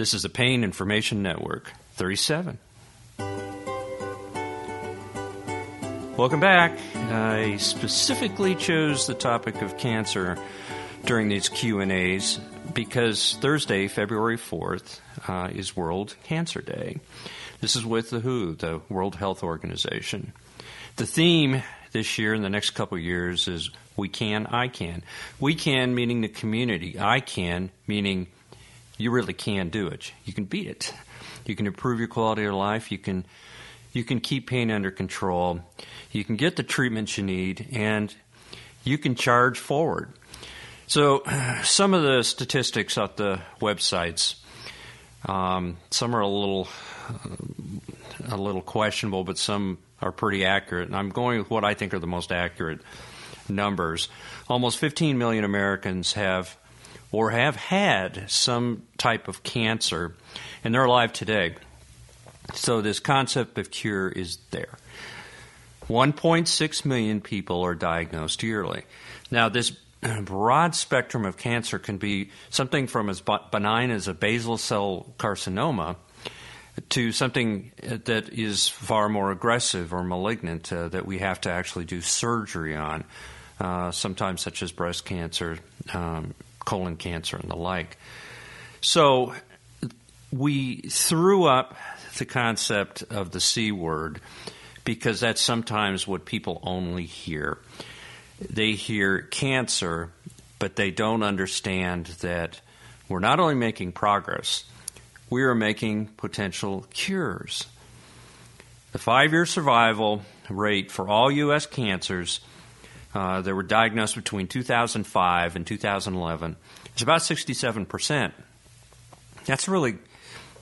This is the Pain Information Network 37. Welcome back. I specifically chose the topic of cancer during these Q&As because Thursday, February 4th, uh, is World Cancer Day. This is with the WHO, the World Health Organization. The theme this year and the next couple years is we can, I can. We can meaning the community. I can meaning you really can do it. You can beat it. You can improve your quality of life. You can you can keep pain under control. You can get the treatments you need, and you can charge forward. So, some of the statistics at the websites, um, some are a little a little questionable, but some are pretty accurate. And I'm going with what I think are the most accurate numbers. Almost 15 million Americans have or have had some type of cancer, and they're alive today. So this concept of cure is there. 1.6 million people are diagnosed yearly. Now, this broad spectrum of cancer can be something from as benign as a basal cell carcinoma to something that is far more aggressive or malignant uh, that we have to actually do surgery on, uh, sometimes such as breast cancer, um, colon cancer, and the like. So we threw up the concept of the C word because that's sometimes what people only hear. They hear cancer, but they don't understand that we're not only making progress, we are making potential cures. The five year survival rate for all U.S. cancers uh, that were diagnosed between 2005 and 2011 is about 67%. That's really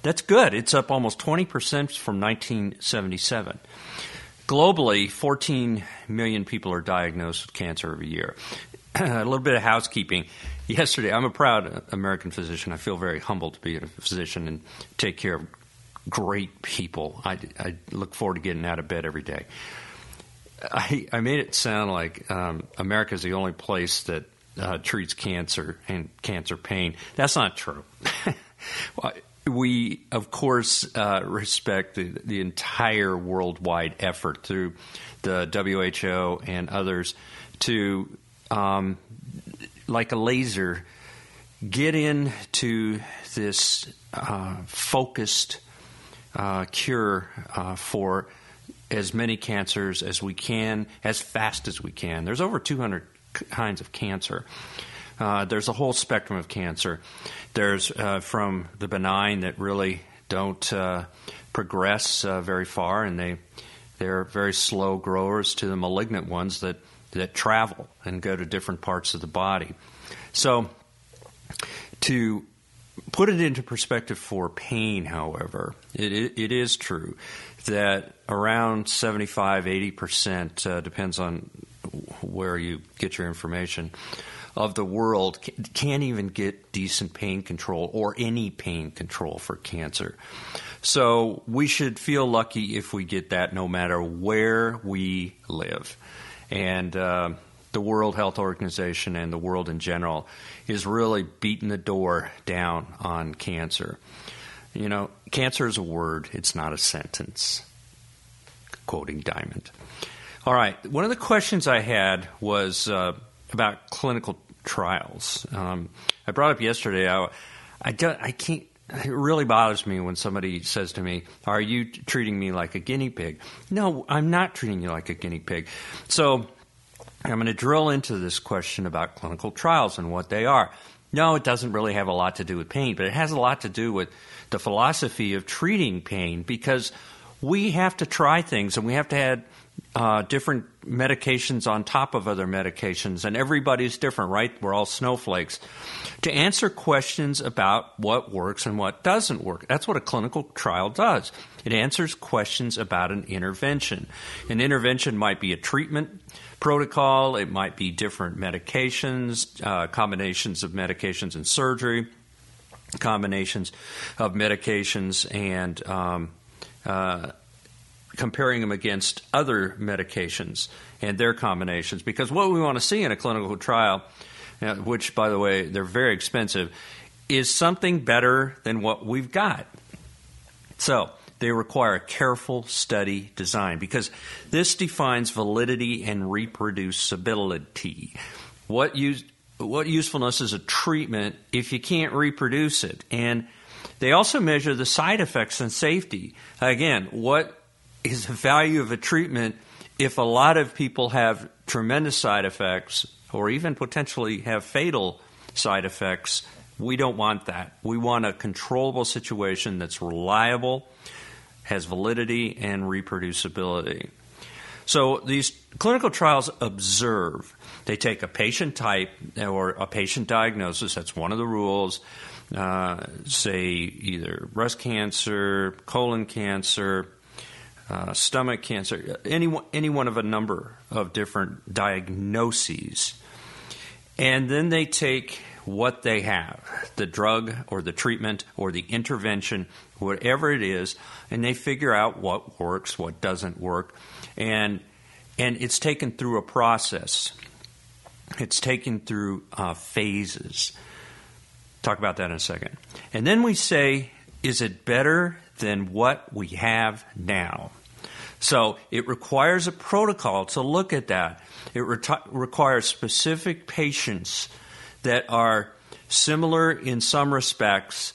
that's good. It's up almost 20% from 1977. Globally, 14 million people are diagnosed with cancer every year. a little bit of housekeeping. Yesterday, I'm a proud American physician. I feel very humbled to be a physician and take care of great people. I, I look forward to getting out of bed every day. I, I made it sound like um, America is the only place that uh, treats cancer and cancer pain. That's not true. we, of course, uh, respect the, the, entire worldwide effort through the WHO and others to, um, like a laser, get into this uh, focused uh, cure uh, for as many cancers as we can, as fast as we can. There's over 200 kinds of cancer. Uh, there's a whole spectrum of cancer. There's uh, from the benign that really don't uh, progress uh, very far, and they they're very slow growers to the malignant ones that that travel and go to different parts of the body. So to put it into perspective for pain, however, it, it, it is true that around 75, 80% uh, depends on where you get your information of the world can't even get decent pain control or any pain control for cancer. So we should feel lucky if we get that no matter where we live. And uh, the World Health Organization and the world in general is really beating the door down on cancer. You know, cancer is a word, it's not a sentence. Quoting Diamond. All right, one of the questions I had was uh, about clinical trials. Um, I brought up yesterday. I, I, don't, I can't. It really bothers me when somebody says to me, "Are you treating me like a guinea pig?" No, I'm not treating you like a guinea pig. So I'm going to drill into this question about clinical trials and what they are. No, it doesn't really have a lot to do with pain, but it has a lot to do with the philosophy of treating pain because we have to try things and we have to add uh, different medications on top of other medications, and everybody's different, right? We're all snowflakes. To answer questions about what works and what doesn't work. That's what a clinical trial does. It answers questions about an intervention. An intervention might be a treatment protocol, it might be different medications, uh, combinations of medications and surgery, combinations of medications and um, uh, comparing them against other medications and their combinations. Because what we want to see in a clinical trial, uh, which, by the way, they're very expensive, is something better than what we've got. So, they require a careful study design because this defines validity and reproducibility. What use, what usefulness is a treatment if you can't reproduce it? And they also measure the side effects and safety. Again, what is the value of a treatment if a lot of people have tremendous side effects or even potentially have fatal side effects? We don't want that. We want a controllable situation that's reliable, has validity, and reproducibility. So these clinical trials observe. They take a patient type or a patient diagnosis, that's one of the rules uh, say either breast cancer, colon cancer, uh, stomach cancer, any, any one of a number of different diagnoses. And then they take what they have the drug or the treatment or the intervention, whatever it is, and they figure out what works, what doesn't work. And, and it's taken through a process, it's taken through uh, phases. Talk about that in a second. And then we say, is it better than what we have now? So it requires a protocol to look at that. It re- requires specific patients that are similar in some respects,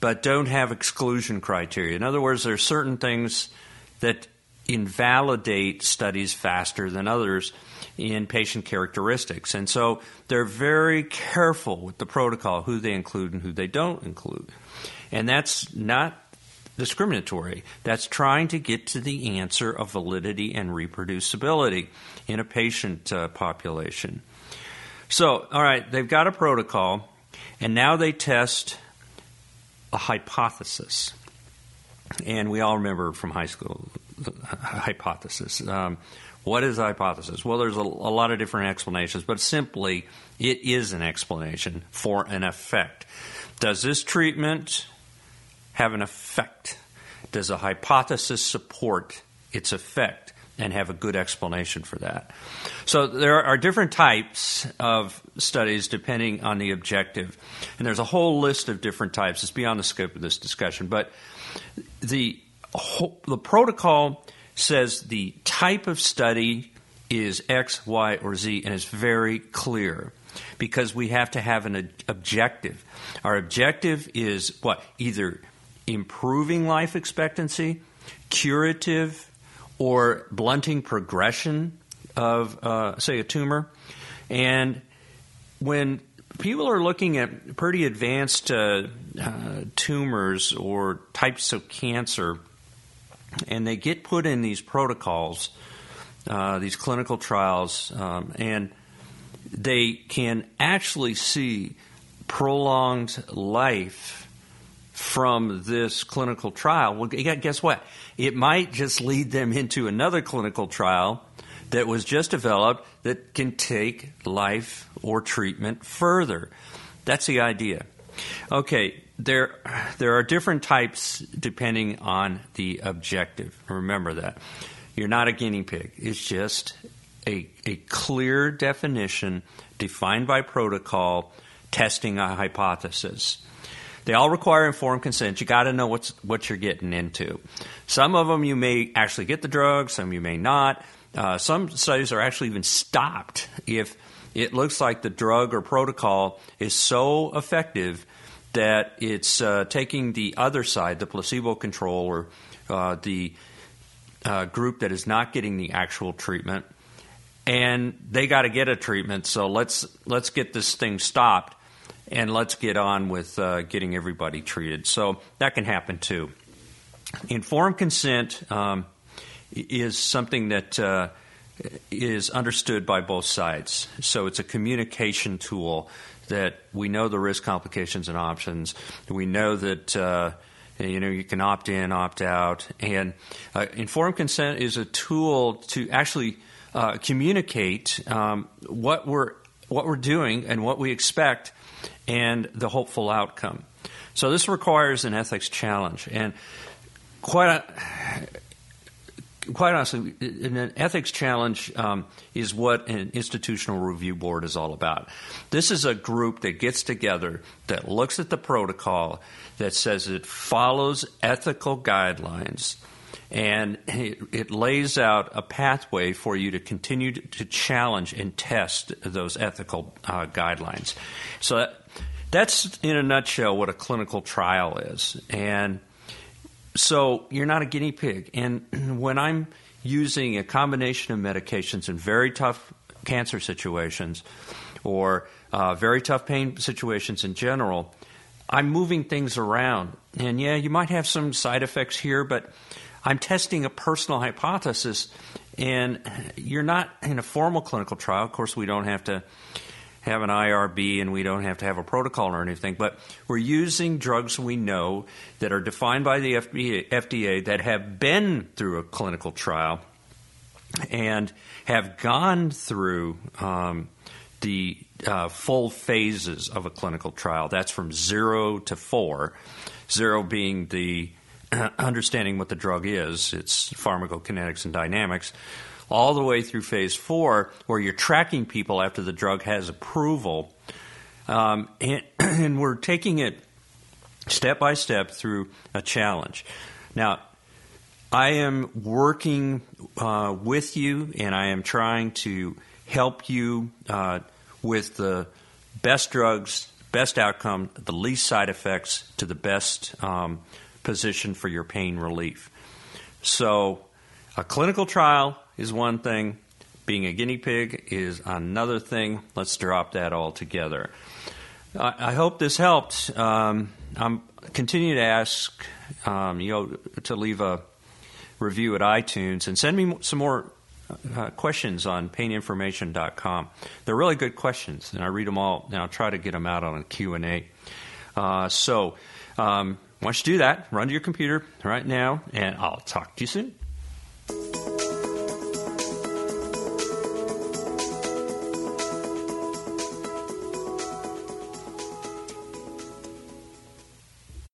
but don't have exclusion criteria. In other words, there are certain things that invalidate studies faster than others in patient characteristics. And so they're very careful with the protocol, who they include and who they don't include. And that's not discriminatory. That's trying to get to the answer of validity and reproducibility in a patient uh, population. So, all right, they've got a protocol, and now they test a hypothesis. And we all remember from high school hypothesis. Um, what is a hypothesis? Well, there's a, a, lot of different explanations, but simply, it is an explanation for an effect. Does this treatment have an effect? Does a hypothesis support its effect and have a good explanation for that? So, there are different types of studies depending on the objective, and there's a whole list of different types. It's beyond the scope of this discussion, but the, the protocol says the type of study is X, Y, or Z, and it's very clear because we have to have an objective. Our objective is what? Either improving life expectancy, curative, or blunting progression of, uh, say, a tumor. And when people are looking at pretty advanced uh, uh, tumors or types of cancer, and they get put in these protocols, uh, these clinical trials, um, and they can actually see prolonged life from this clinical trial. Well, guess what? It might just lead them into another clinical trial that was just developed that can take life or treatment further. That's the idea. Okay, there there are different types depending on the objective. Remember that. You're not a guinea pig. It's just a, a clear definition defined by protocol testing a hypothesis. They all require informed consent. You got to know what's what you're getting into. Some of them you may actually get the drug, some you may not. Uh, some studies are actually even stopped if it looks like the drug or protocol is so effective that it's uh, taking the other side, the placebo control or uh, the uh, group that is not getting the actual treatment, and they got to get a treatment. So let's let's get this thing stopped, and let's get on with uh, getting everybody treated. So that can happen too. Informed consent um, is something that uh, is understood by both sides. So it's a communication tool that we know the risk, complications, and options. We know that. Uh, you know, you can opt in, opt out, and uh, informed consent is a tool to actually uh, communicate um, what we're what we're doing and what we expect, and the hopeful outcome. So this requires an ethics challenge, and quite a, quite honestly, an ethics challenge um, is what an institutional review board is all about. This is a group that gets together, that looks at the protocol, that says it follows ethical guidelines, and it, lays out a pathway for you to continue to, to challenge and test those ethical uh, guidelines. So that, that's, in a nutshell, what a clinical trial is. And so you're not a guinea pig. And when I'm using a combination of medications in very tough cancer situations or uh, very tough pain situations in general, I'm moving things around. And yeah, you might have some side effects here, but I'm testing a personal hypothesis. And you're not in a formal clinical trial. Of course, we don't have to have an IRB and we don't have to have a protocol or anything, but we're using drugs we know that are defined by the FDA, that have been through a clinical trial and have gone through um, the uh, full phases of a clinical trial. That's from zero to four, zero being the understanding what the drug is, its pharmacokinetics and dynamics all the way through phase four, where you're tracking people after the drug has approval. Um, and, and we're taking it step by step through a challenge. Now, I am working uh, with you and I am trying to help you uh, with the best drugs, best outcome, the least side effects to the best um, position for your pain relief. So, a clinical trial is one thing, being a guinea pig is another thing. Let's drop that all together. I, I hope this helped. Um, I'm continue to ask um, you know to leave a review at iTunes and send me some more uh, questions on paininformation.com. They're really good questions, and I read them all, and I'll try to get them out on a Q&A. Uh, so, um, once you do that, run to your computer right now, and I'll talk to you soon.